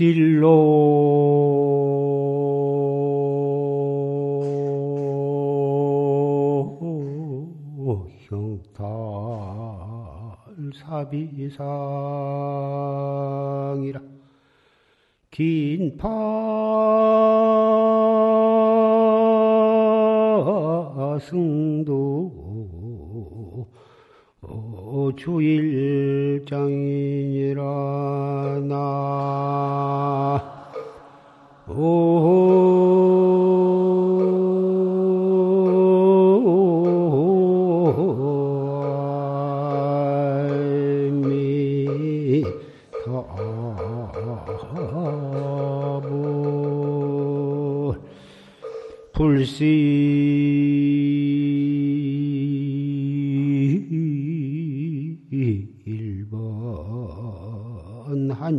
진로. 형탈 사비상이라. 긴파 승도 주일장 일번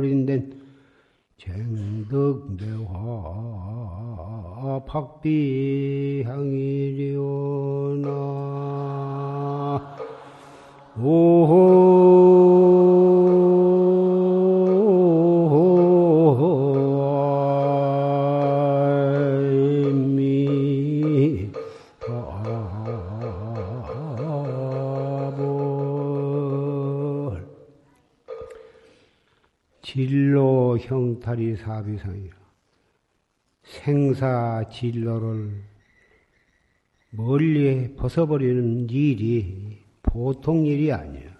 한철골인된 쟁덕대화 박비 형탈이 사비상이라 생사 진로를 멀리 벗어버리는 일이 보통 일이 아니야.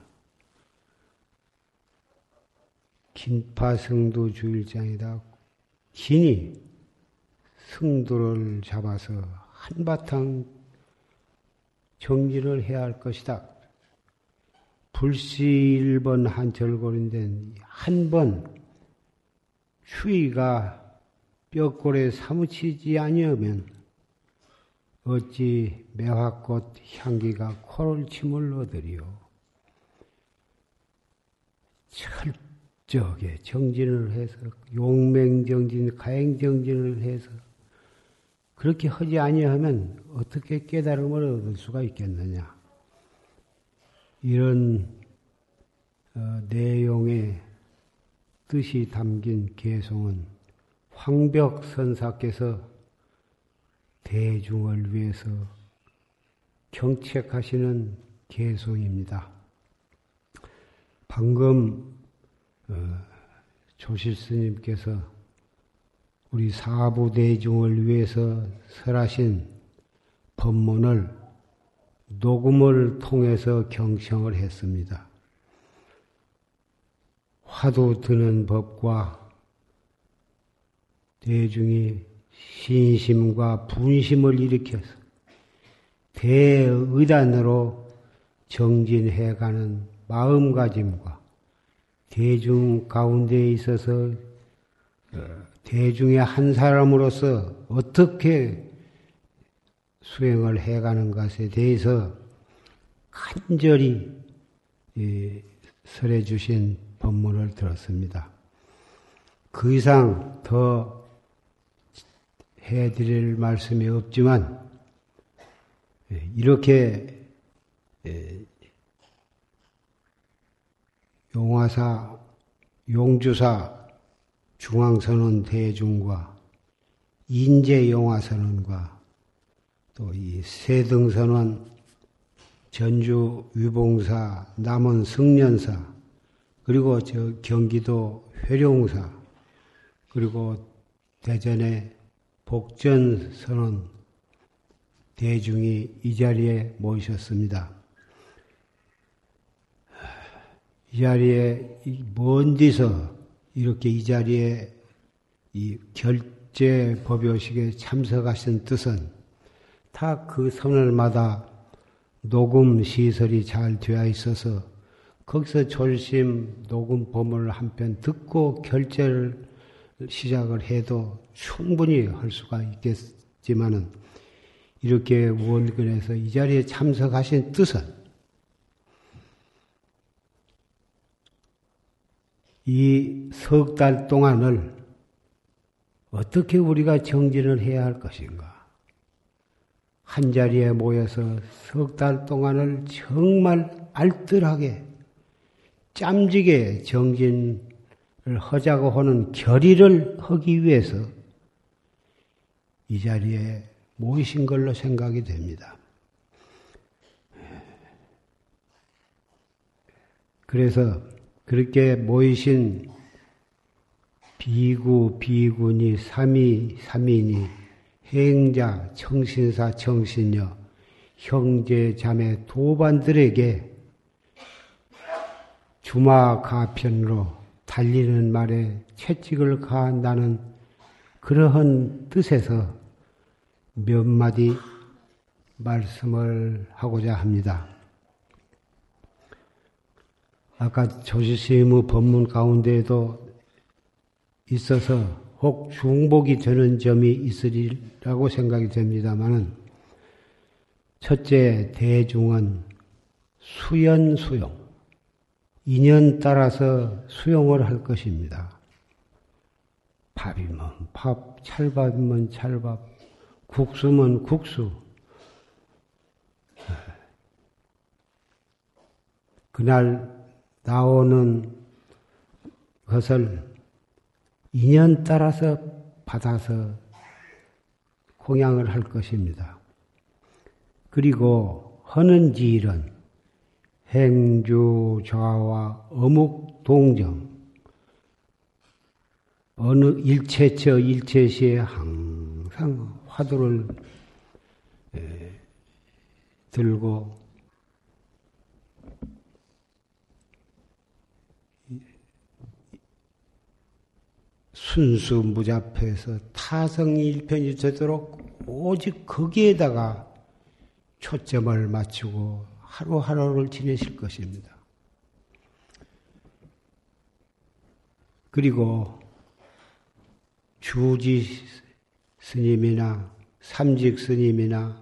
긴파승도 주일장이다. 긴이 승도를 잡아서 한바탕 정진을 해야 할 것이다. 불시 1번 한절골인데 한번 추위가 뼈골에 사무치지 아니하면 어찌 매화꽃 향기가 코를 침을 얻으리요. 철저하게 정진을 해서 용맹정진, 가행정진을 해서 그렇게 하지 아니하면 어떻게 깨달음을 얻을 수가 있겠느냐. 이런 어, 내용의 뜻이 담긴 개송은 황벽 선사께서 대중을 위해서 경책하시는 개송입니다. 방금 어, 조실 스님께서 우리 사부 대중을 위해서 설하신 법문을 녹음을 통해서 경청을 했습니다. 화두 드는 법과 대중이 신심과 분심을 일으켜서 대의단으로 정진해가는 마음가짐과 대중 가운데 있어서 대중의 한 사람으로서 어떻게 수행을 해가는 것에 대해서 간절히 설해 주신 법문을 들었습니다. 그 이상 더 해드릴 말씀이 없지만 이렇게 용화사, 용주사 중앙선언 대중과 인제용화선언과 또 이 세등선언 전주 위봉사, 남원 승련사, 그리고 저 경기도 회룡사, 그리고 대전의 복전선언 대중이 이 자리에 모이셨습니다. 이 자리에 먼 데서 이렇게 이 자리에 이 결제 법요식에 참석하신 뜻은 다 그 선을마다 녹음 시설이 잘 되어 있어서 거기서 졸심 녹음 법문을 한편 듣고 결제를 시작을 해도 충분히 할 수가 있겠지만은 이렇게 원근에서 이 자리에 참석하신 뜻은 이 석 달 동안을 어떻게 우리가 정진을 해야 할 것인가? 한 자리에 모여서 석 달 동안을 정말 알뜰하게 짬지게 정진을 하자고 하는 결의를 하기 위해서 이 자리에 모이신 걸로 생각이 됩니다. 그래서 그렇게 모이신 비구, 비구니, 삼이, 삼인이, 행자, 청신사, 청신녀, 형제, 자매, 도반들에게 주마 가편으로 달리는 말에 채찍을 가한다는 그러한 뜻에서 몇 마디 말씀을 하고자 합니다. 아까 조지스님의 법문 가운데에도 있어서 혹 중복이 되는 점이 있으리라고 생각이 됩니다만은 첫째 대중은 수연 수용 인연 따라서 수용을 할 것입니다. 밥이면 밥, 찰밥이면 찰밥, 국수면 국수. 그날 나오는 것을 인연 따라서 받아서 공양을 할 것입니다. 그리고 하는 일은 행주 좌와 어묵 동정. 어느 일체처 일체시에 항상 화두를 들고 순수 무잡해서 타성일편이 되도록 오직 거기에다가 초점을 맞추고 하루하루를 지내실 것입니다. 그리고 주지 스님이나 삼직 스님이나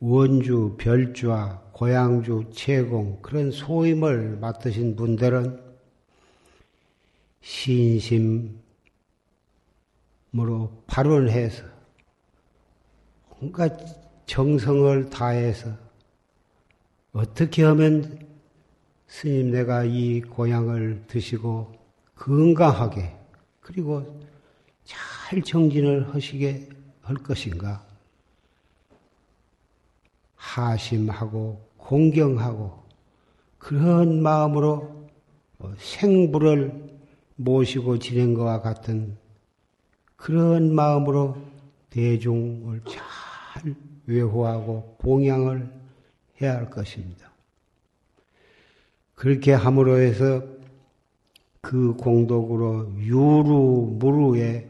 원주, 별주와 고향주, 채공 그런 소임을 맡으신 분들은 신심 으로 발언해서 온갖 정성을 다해서 어떻게 하면 스님 내가 이 고향을 드시고 건강하게 그리고 잘 정진을 하시게 할 것인가? 하심하고 공경하고 그런 마음으로 생부를 모시고 지낸 것과 같은 그런 마음으로 대중을 잘 외호하고 봉양을 해야 할 것입니다. 그렇게 함으로 해서 그 공덕으로 유루 무루의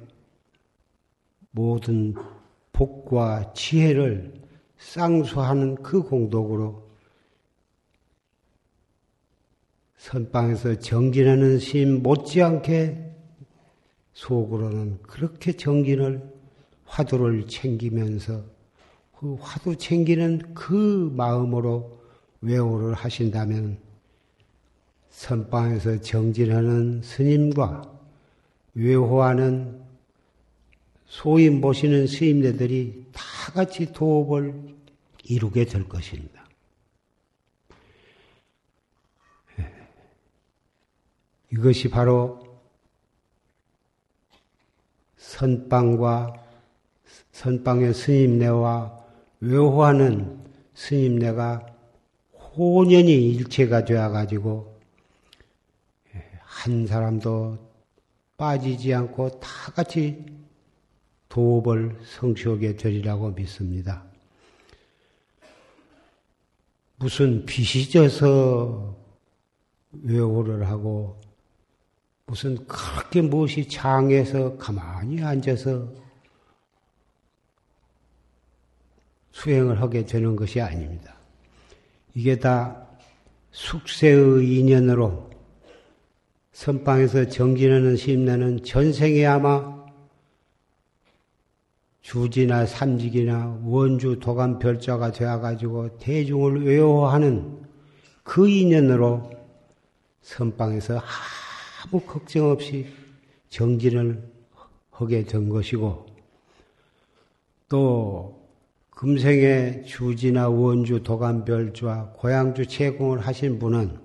모든 복과 지혜를 쌍수하는 그 공덕으로 선방에서 정진하는 심 못지않게 속으로는 그렇게 정진을 화두를 챙기면서 그 화두 챙기는 그 마음으로 외호를 하신다면 선방에서 정진하는 스님과 외호하는 소임 보시는 스님네들이 다 같이 도업을 이루게 될 것입니다. 예. 이것이 바로 선방과 선방의 스님네와 외호하는 스님네가 혼연이 일체가 되어가지고 한 사람도 빠지지 않고 다 같이 도업을 성취하게 되리라고 믿습니다. 무슨 빚이 져서 외호를 하고 무슨 그렇게 무엇이 장에서 가만히 앉아서 수행을 하게 되는 것이 아닙니다. 이게 다 숙세의 인연으로 선방에서 정진하는 심내는 전생에 아마 주지나 삼직이나 원주 도감 별자가 되어가지고 대중을 외워하는 그 인연으로 선방에서 아무 걱정 없이 정진을 하게 된 것이고 또 금생에 주지나 원주 도감 별주와 고향주 채공을 하신 분은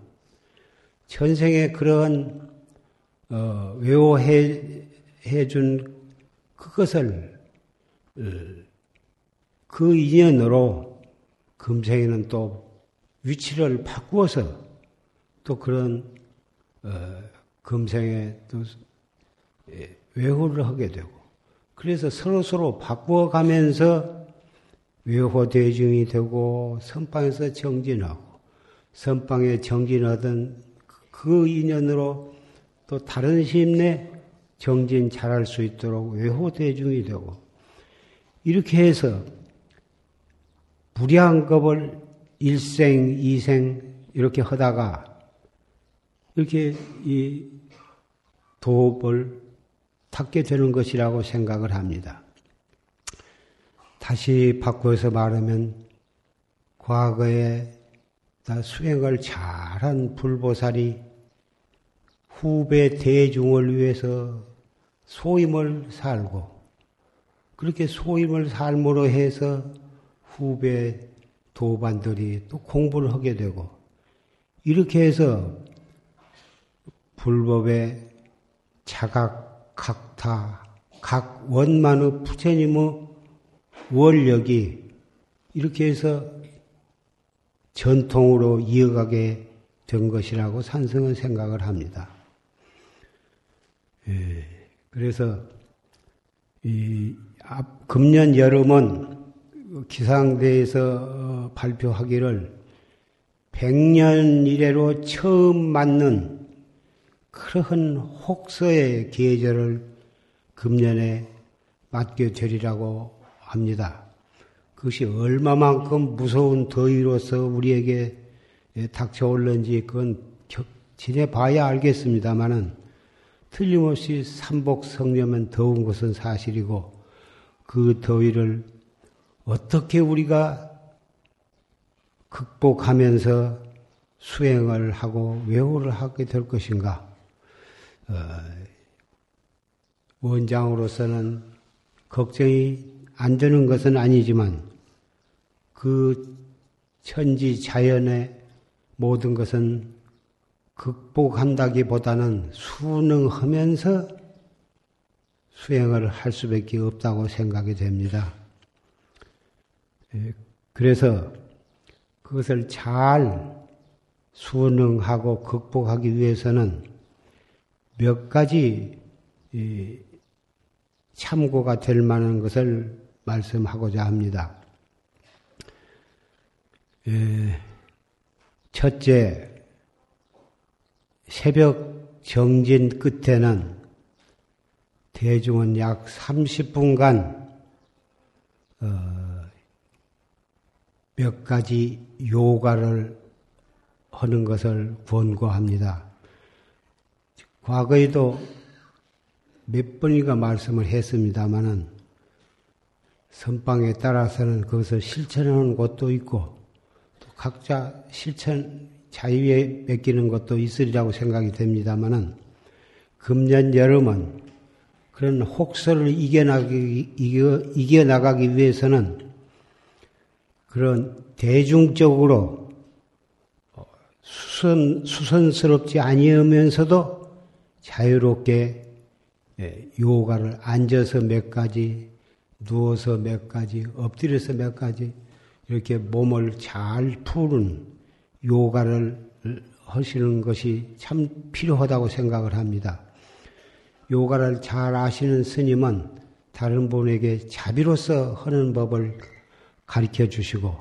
전생에 그런 어, 외워해 준 그것을 어, 그 인연으로 금생에는 또 위치를 바꾸어서 또 그런 어, 금생에 또 예, 외호를 하게 되고 그래서 서로 서로 바꾸어 가면서 외호 대중이 되고 선방에서 정진하고 선방에 정진하던 그 인연으로 또 다른 심내 정진 잘할 수 있도록 외호 대중이 되고 이렇게 해서 무량겁을 일생, 이생 이렇게 하다가 이렇게 이 도업을 닦게 되는 것이라고 생각을 합니다. 다시 바꿔서 말하면 과거에 수행을 잘한 불보살이 후배 대중을 위해서 소임을 살고 그렇게 소임을 삶으로 해서 후배 도반들이 또 공부를 하게 되고 이렇게 해서 불법의 자각, 각타, 각 원만의 부처님의 원력이 이렇게 해서 전통으로 이어가게 된 것이라고 산성은 생각을 합니다. 예, 그래서 이 금년 여름은 기상대에서 어, 발표하기를 100년 이래로 처음 맞는 그러한 혹서의 계절을 금년에 맞게 되리라고 합니다. 그것이 얼마만큼 무서운 더위로서 우리에게 닥쳐올는지 그건 지내봐야 알겠습니다만은 틀림없이 삼복 성녀면 더운 것은 사실이고 그 더위를 어떻게 우리가 극복하면서 수행을 하고 외호를 하게 될 것인가? 어, 원장으로서는 걱정이 안 되는 것은 아니지만 그 천지 자연의 모든 것은 극복한다기보다는 수능하면서 수행을 할 수밖에 없다고 생각이 됩니다. 예, 그래서 그것을 잘 수능하고 극복하기 위해서는 몇 가지 참고가 될 만한 것을 말씀하고자 합니다. 예, 첫째, 새벽 정진 끝에는 대중은 약 30분간 어, 몇 가지 요가를 하는 것을 권고합니다. 과거에도 몇 번인가 말씀을 했습니다마는 선방에 따라서는 그것을 실천하는 곳도 있고 또 각자 실천 자유에 맡기는 것도 있으리라고 생각이 됩니다만은 금년 여름은 그런 혹서를 이겨나가기, 이겨, 이겨나가기 위해서는 그런 대중적으로 수선, 수선스럽지 아니하면서도 자유롭게 예, 요가를 앉아서 몇 가지, 누워서 몇 가지, 엎드려서 몇 가지, 이렇게 몸을 잘 푸는 요가를 하시는 것이 참 필요하다고 생각을 합니다. 요가를 잘 아시는 스님은 다른 분에게 자비로서 하는 법을 가르쳐 주시고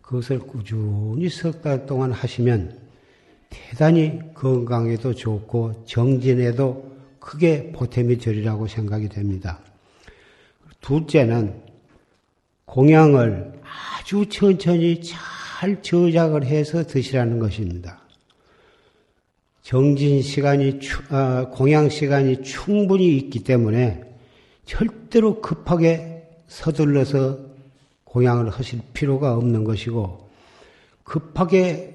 그것을 꾸준히 석 달 동안 하시면 대단히 건강에도 좋고 정진에도 크게 보탬이 되리라고 생각이 됩니다. 둘째는 공양을 아주 천천히 잘잘 저작을 해서 드시라는 것입니다. 정진 시간이, 어, 공양 시간이 충분히 있기 때문에 절대로 급하게 서둘러서 공양을 하실 필요가 없는 것이고, 급하게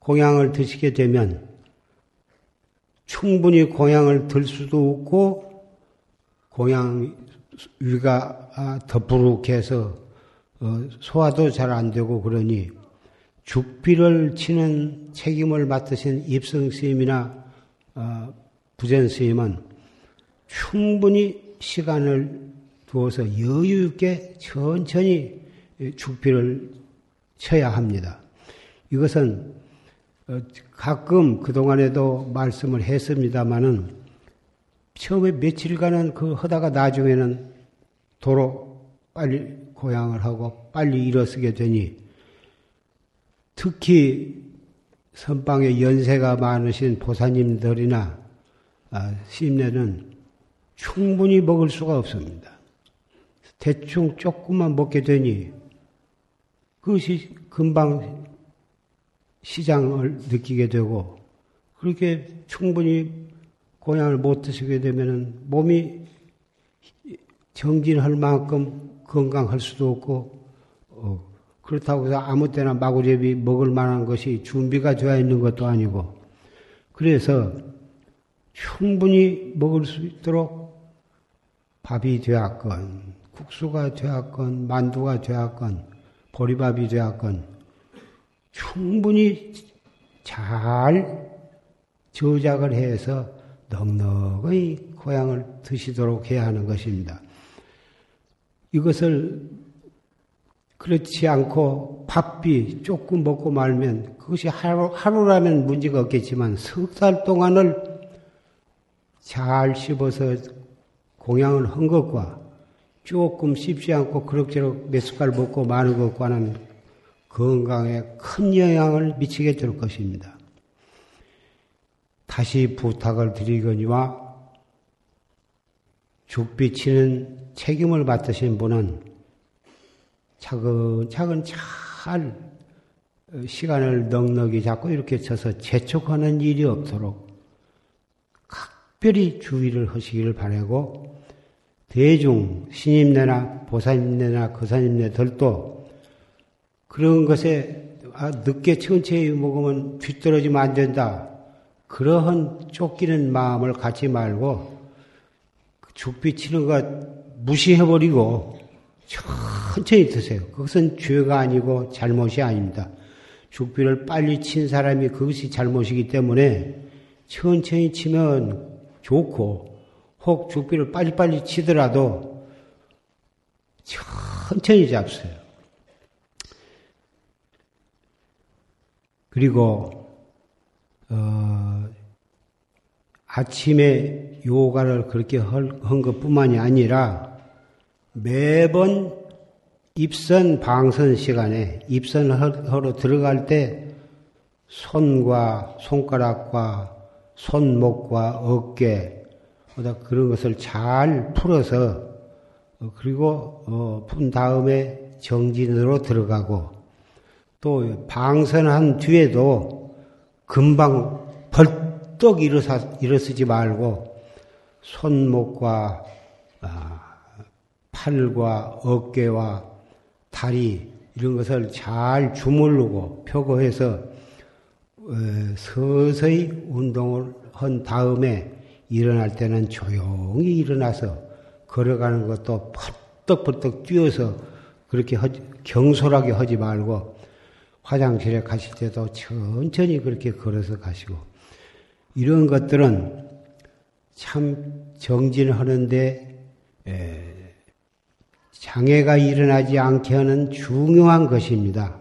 공양을 드시게 되면 충분히 공양을 들 수도 없고, 공양 위가 아, 더부룩해서 어, 소화도 잘 안 되고 그러니 죽비를 치는 책임을 맡으신 입성 스님이나 어, 부전 스님은 충분히 시간을 두어서 여유 있게 천천히 죽비를 쳐야 합니다. 이것은 어, 가끔 그동안에도 말씀을 했습니다마는 처음에 며칠간은 그 하다가 나중에는 도로 빨리 고향을 하고 빨리 일어서게 되니 특히 선방에 연세가 많으신 보사님들이나 아, 심내는 충분히 먹을 수가 없습니다. 대충 조금만 먹게 되니 그것이 금방 시장을 느끼게 되고 그렇게 충분히 고향을 못 드시게 되면 몸이 정진할 만큼 건강할 수도 없고 어, 그렇다고 해서 아무 때나 마구잡이 먹을 만한 것이 준비가 되어 있는 것도 아니고 그래서 충분히 먹을 수 있도록 밥이 되었건 국수가 되었건 만두가 되었건 보리밥이 되었건 충분히 잘 저작을 해서 넉넉히 고향을 드시도록 해야 하는 것입니다. 이것을 그렇지 않고 밥비 조금 먹고 말면 그것이 하루, 하루라면 문제가 없겠지만 석 달 동안을 잘 씹어서 공양을 한 것과 조금 씹지 않고 그럭저럭 몇 숟갈 먹고 마는 것과는 건강에 큰 영향을 미치게 될 것입니다. 다시 부탁을 드리거니와 죽비치는 책임을 맡으신 분은 차근차근 잘 시간을 넉넉히 잡고 이렇게 쳐서 재촉하는 일이 없도록 각별히 주의를 하시기를 바라고 대중 신임내나 보살님네나 거사님네들도 그런 것에 아, 늦게 천천히 먹으면 뒤떨어지면 안 된다. 그러한 쫓기는 마음을 갖지 말고 죽비 치는 것 무시해버리고 천천히 드세요. 그것은 죄가 아니고 잘못이 아닙니다. 죽비를 빨리 친 사람이 그것이 잘못이기 때문에 천천히 치면 좋고 혹 죽비를 빨리빨리 치더라도 천천히 잡세요. 그리고 어, 아침에 요가를 그렇게 한 것뿐만이 아니라 매번 입선 방선 시간에 입선하러 들어갈 때 손과 손가락과 손목과 어깨 그런 것을 잘 풀어서 어, 그리고 어, 푼 다음에 정진으로 들어가고 또 방선한 뒤에도 금방 벌떡 일어서, 일어서지 말고 손목과 아, 팔과 어깨와 다리 이런 것을 잘 주물르고 표고해서 어, 서서히 운동을 한 다음에 일어날 때는 조용히 일어나서 걸어가는 것도 펄떡펄떡 뛰어서 그렇게 하지, 경솔하게 하지 말고 화장실에 가실 때도 천천히 그렇게 걸어서 가시고 이런 것들은 참 정진하는데 장애가 일어나지 않게 하는 중요한 것입니다.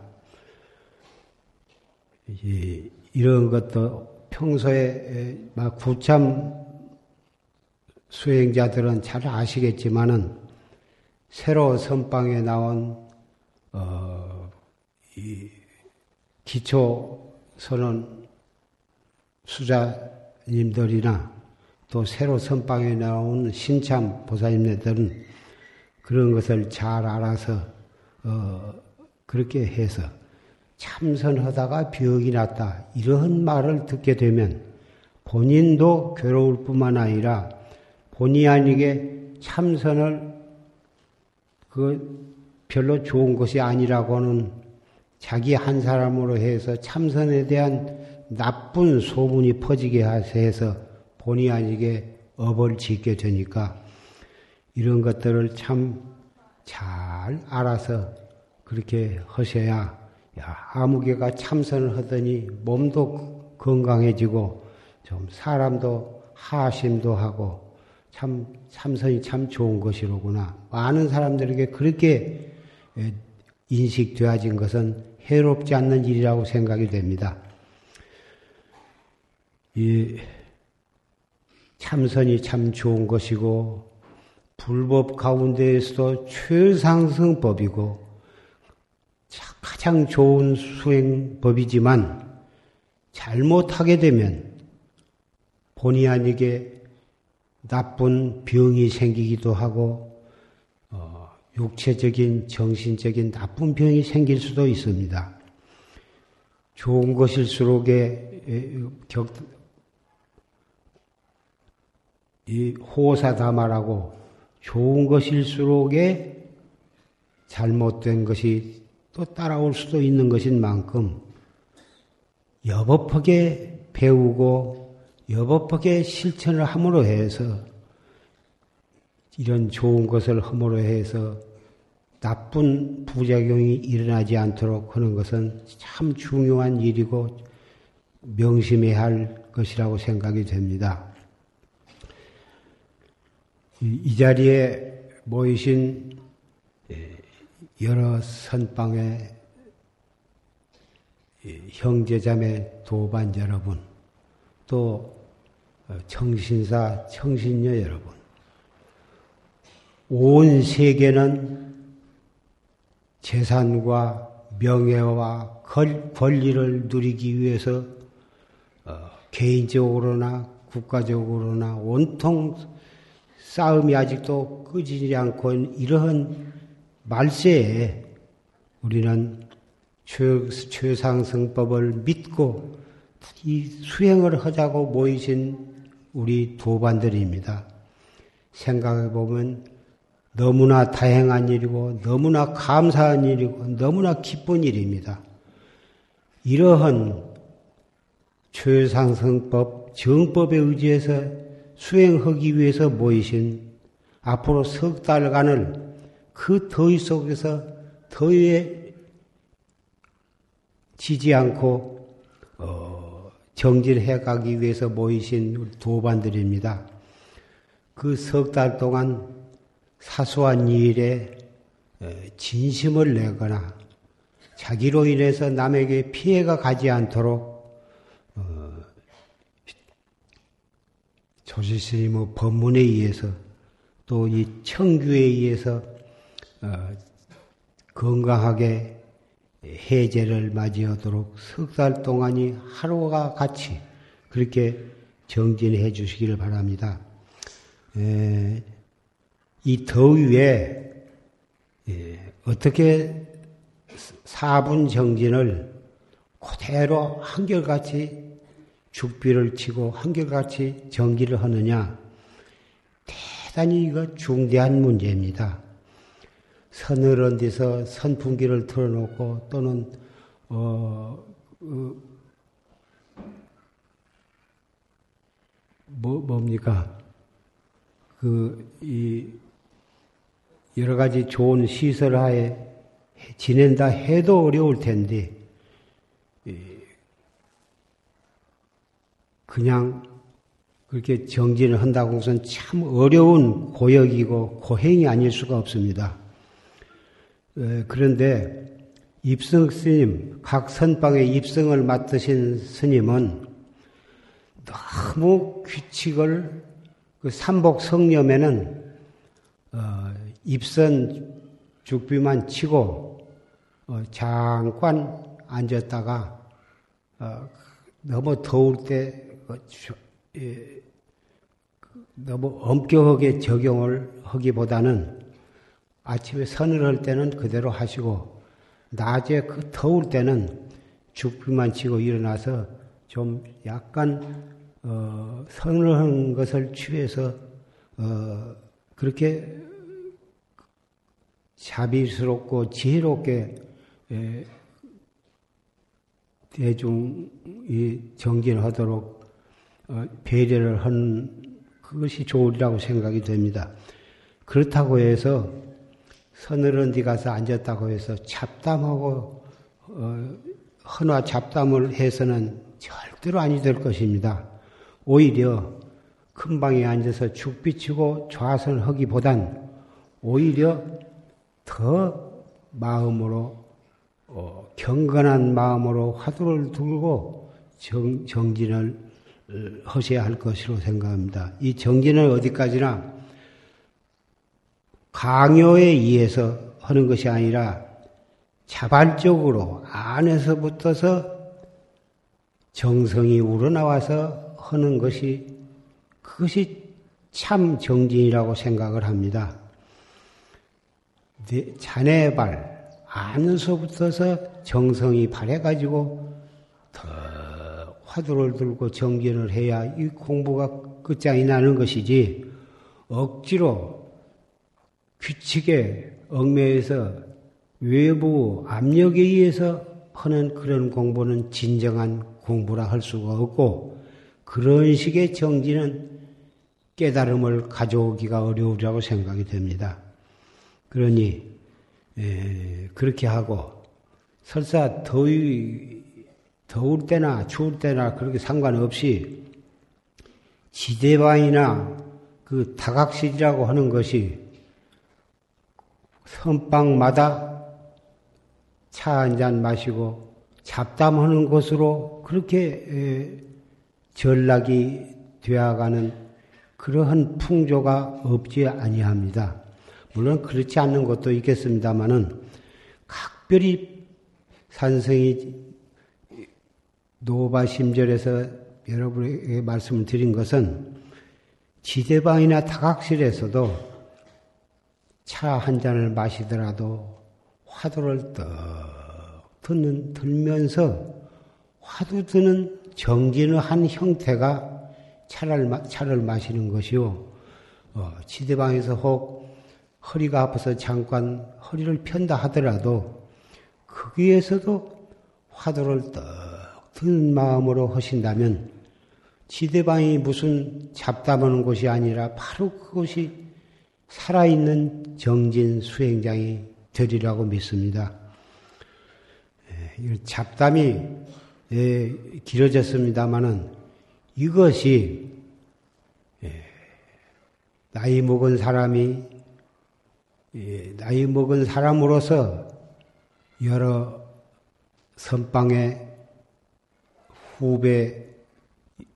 이런 것도 평소에 막 구참 수행자들은 잘 아시겠지만은 새로 선방에 나온 어, 이 기초 선언 수자님들이나 또 새로 선방에 나온 신참 보사님들은 그런 것을 잘 알아서 어, 그렇게 해서 참선하다가 병이 났다 이런 말을 듣게 되면 본인도 괴로울 뿐만 아니라 본의 아니게 참선을 그 별로 좋은 것이 아니라고는 자기 한 사람으로 해서 참선에 대한 나쁜 소문이 퍼지게 해서 본의 아니게 업을 짓게 되니까 이런 것들을 참 잘 알아서 그렇게 하셔야 야, 아무개가 참선을 하더니 몸도 건강해지고 좀 사람도 하심도 하고 참 참선이 참 좋은 것이로구나. 많은 사람들에게 그렇게 인식되어진 것은 해롭지 않는 일이라고 생각이 됩니다. 이 참선이 참 좋은 것이고 불법 가운데에서도 최상승법이고 가장 좋은 수행법이지만 잘못하게 되면 본의 아니게 나쁜 병이 생기기도 하고 어, 육체적인 정신적인 나쁜 병이 생길 수도 있습니다. 좋은 것일수록에 격, 이 호사다마라고 좋은 것일수록에 잘못된 것이 또 따라올 수도 있는 것인 만큼 여법하게 배우고 여법하게 실천을 함으로 해서 이런 좋은 것을 함으로 해서 나쁜 부작용이 일어나지 않도록 하는 것은 참 중요한 일이고 명심해야 할 것이라고 생각이 됩니다. 이 자리에 모이신 여러 선방의 형제자매 도반 여러분, 또 청신사 청신녀 여러분, 온 세계는 재산과 명예와 권리를 누리기 위해서 어, 개인적으로나 국가적으로나 온통 싸움이 아직도 끄지지 않고 이러한 말세에 우리는 최, 상승법을 믿고 이 수행을 하자고 모이신 우리 도반들입니다. 생각해 보면 너무나 다행한 일이고 너무나 감사한 일이고 너무나 기쁜 일입니다. 이러한 최상승법, 정법에 의지해서 수행하기 위해서 모이신 앞으로 석 달간을 그 더위 속에서 더위에 지지 않고 어, 정진해 가기 위해서 모이신 도반들입니다. 그 석 달 동안 사소한 일에 어, 진심을 내거나 자기로 인해서 남에게 피해가 가지 않도록 조지스님의 법문에 의해서 또 이 청규에 의해서 어, 건강하게 해제를 맞이하도록 석 달 동안이 하루가 같이 그렇게 정진해 주시기를 바랍니다. 에, 이 더위에 에, 어떻게 사분 정진을 그대로 한결같이 죽비를 치고 한결같이 정기를 하느냐? 대단히 이거 중대한 문제입니다. 서늘한 데서 선풍기를 틀어놓고 또는 어, 어 뭐, 뭡니까? 그, 이, 여러 가지 좋은 시설 하에 지낸다 해도 어려울 텐데, 그냥 그렇게 정진을 한다고 해서는 참 어려운 고역이고 고행이 아닐 수가 없습니다. 그런데 입성 스님, 각 선방의 입성을 맡으신 스님은 너무 규칙을 그 삼복 성념에는 어, 입선 죽비만 치고 어, 잠깐 앉았다가 어, 너무 더울 때 너무 엄격하게 적용을 하기보다는 아침에 서늘할 때는 그대로 하시고 낮에 그 더울 때는 죽비만 치고 일어나서 좀 약간 어, 서늘한 것을 취해서 어, 그렇게 자비스럽고 지혜롭게 에, 대중이 정진하도록 어, 배려를 한 그것이 좋으리라고 생각이 됩니다. 그렇다고 해서 서늘한 데 가서 앉았다고 해서 잡담하고 어, 헌화 잡담을 해서는 절대로 아니 될 것입니다. 오히려 큰 방에 앉아서 죽 비치고 좌선하기보단 오히려 더 마음으로 어, 경건한 마음으로 화두를 들고 정, 정진을 어, 하셔야 할 것으로 생각합니다. 이 정진은 어디까지나 강요에 의해서 하는 것이 아니라 자발적으로 안에서부터서 정성이 우러나와서 하는 것이 그것이 참 정진이라고 생각을 합니다. 자네발 안에서부터서 정성이 발해가지고 더 화두를 들고 정진을 해야 이 공부가 끝장이 나는 것이지 억지로 규칙에 얽매여서 외부 압력에 의해서 하는 그런 공부는 진정한 공부라 할 수가 없고 그런 식의 정지는 깨달음을 가져오기가 어려우라고 생각이 됩니다. 그러니 에, 그렇게 하고 설사 더위 더울 때나 추울 때나 그렇게 상관없이 지대방이나 그 다각실이라고 하는 것이 선방마다 차 한 잔 마시고 잡담하는 것으로 그렇게 전락이 되어가는 그러한 풍조가 없지 아니합니다. 물론 그렇지 않는 것도 있겠습니다만은 각별히 산성이 노바심절에서 여러분에게 말씀을 드린 것은 지대방이나 다각실에서도 차 한 잔을 마시더라도 화두를 떡 듣는, 들면서 화두 드는 정진의 한 형태가 차를, 차를 마시는 것이요. 어, 지대방에서 혹 허리가 아파서 잠깐 허리를 편다 하더라도 거기에서도 화두를 떡 드는 마음으로 하신다면 지대방이 무슨 잡담하는 곳이 아니라 바로 그것이 살아있는 정진 수행장이 되리라고 믿습니다. 예, 잡담이 예, 길어졌습니다마는 이것이 예, 나이 먹은 사람이 나이 먹은 사람으로서 여러 선방의 후배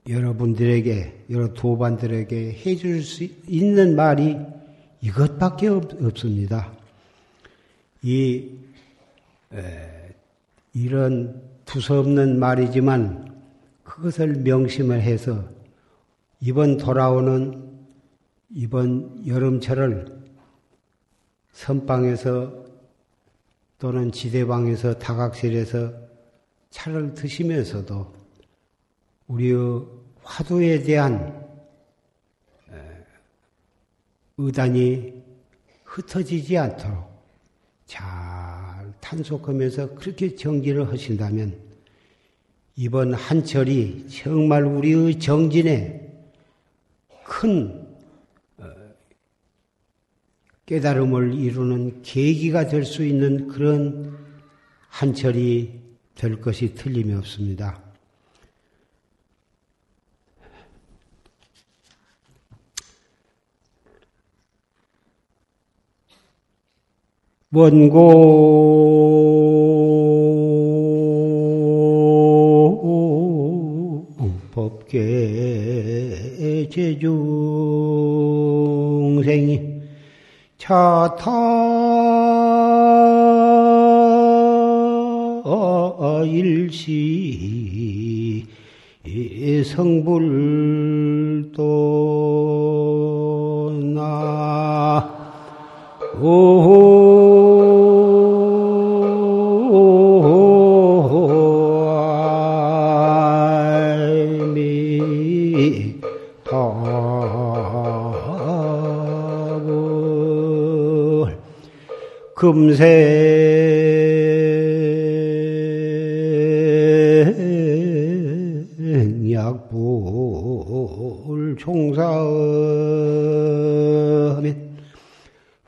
여러분들에게 여러 도반들에게 해줄 수 있는 말이 이것밖에 없, 습니다 이 에, 이런 두서없는 말이지만 그것을 명심을 해서 이번 돌아오는 이번 여름철을 선방에서 또는 지대방에서 다각실에서 차를 드시면서도 우리의 화두에 대한 의단이 흩어지지 않도록 잘 탄속하면서 그렇게 정진을 하신다면 이번 한철이 정말 우리의 정진에 큰 어, 깨달음을 이루는 계기가 될 수 있는 그런 한철이 될 것이 틀림이 없습니다. 원고. 법계 제중생이 차타 일시 성불도 나 금세. 약불 총사하면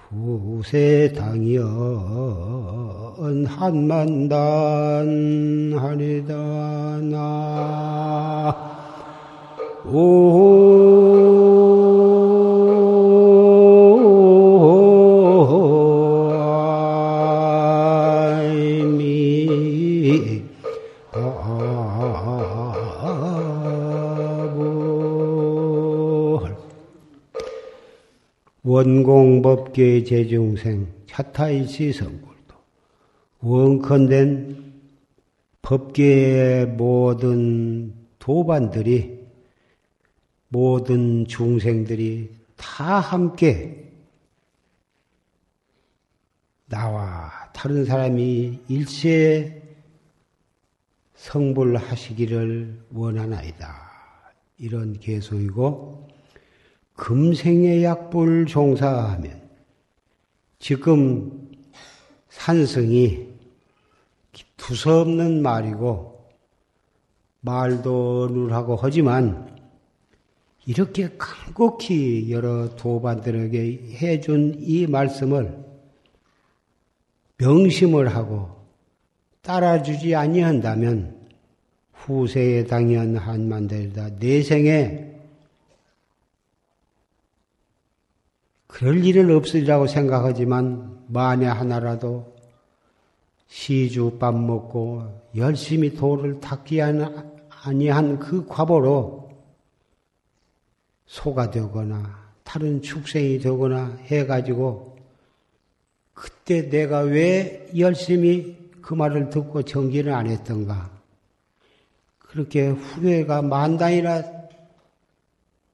후세 당연 한만단 하리다. 나. 원 공법계 제중생 차타이시 성불도 원컨된 법계의 모든 도반들이 모든 중생들이 다 함께 나와 다른 사람이 일체 성불하시기를 원하나이다. 이런 개소이고 금생의 약불 종사하면 지금 산성이 두서없는 말이고 말도 누하고 하지만 이렇게 간곡히 여러 도반들에게 해준 이 말씀을 명심을 하고 따라주지 아니한다면 후세에 당연 한 만들다. 내생에 그럴 일은 없으리라고 생각하지만 만에 하나라도 시주 밥 먹고 열심히 도를 닦기 아니한 그 과보로 소가 되거나 다른 축생이 되거나 해가지고 그때 내가 왜 열심히 그 말을 듣고 정기를 안 했던가. 그렇게 후회가 만단이나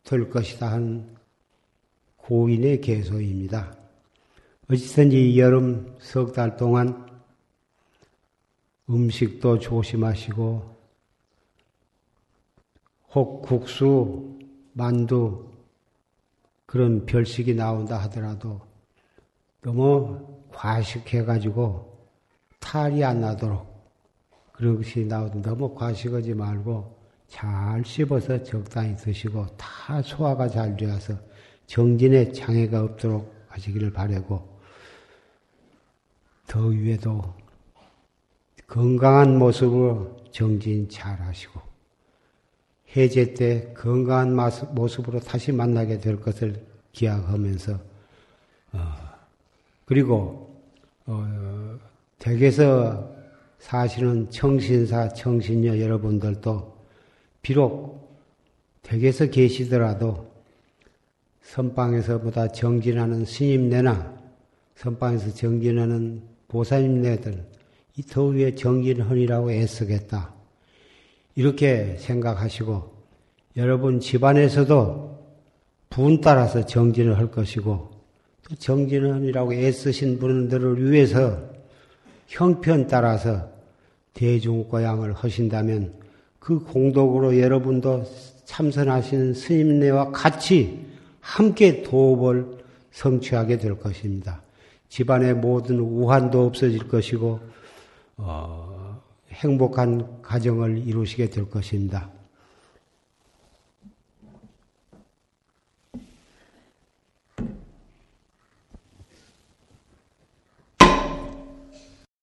될 것이다 한 고인의 개소입니다. 어찌든지 여름 석 달 동안 음식도 조심하시고 혹 국수, 만두 그런 별식이 나온다 하더라도 너무 과식해가지고 탈이 안 나도록 그런 것이 나오도 너무 과식하지 말고 잘 씹어서 적당히 드시고 다 소화가 잘 되어서 정진에 장애가 없도록 하시기를 바라고 더 위에도 건강한 모습으로 정진 잘 하시고 해제 때 건강한 모습으로 다시 만나게 될 것을 기약하면서 어, 그리고 어, 댁에서 사시는 청신사 청신녀 여러분들도 비록 댁에서 계시더라도 선방에서보다 정진하는 스님네나 선방에서 정진하는 보사님네들 이 더위에 정진헌이라고 애쓰겠다. 이렇게 생각하시고 여러분 집안에서도 분 따라서 정진을 할 것이고 또 정진헌이라고 애쓰신 분들을 위해서 형편 따라서 대중고양을 하신다면 그 공덕으로 여러분도 참선하시는 스님네와 같이 함께 도업을 성취하게 될 것입니다. 집안의 모든 우환도 없어질 것이고 어, 행복한 가정을 이루시게 될 것입니다.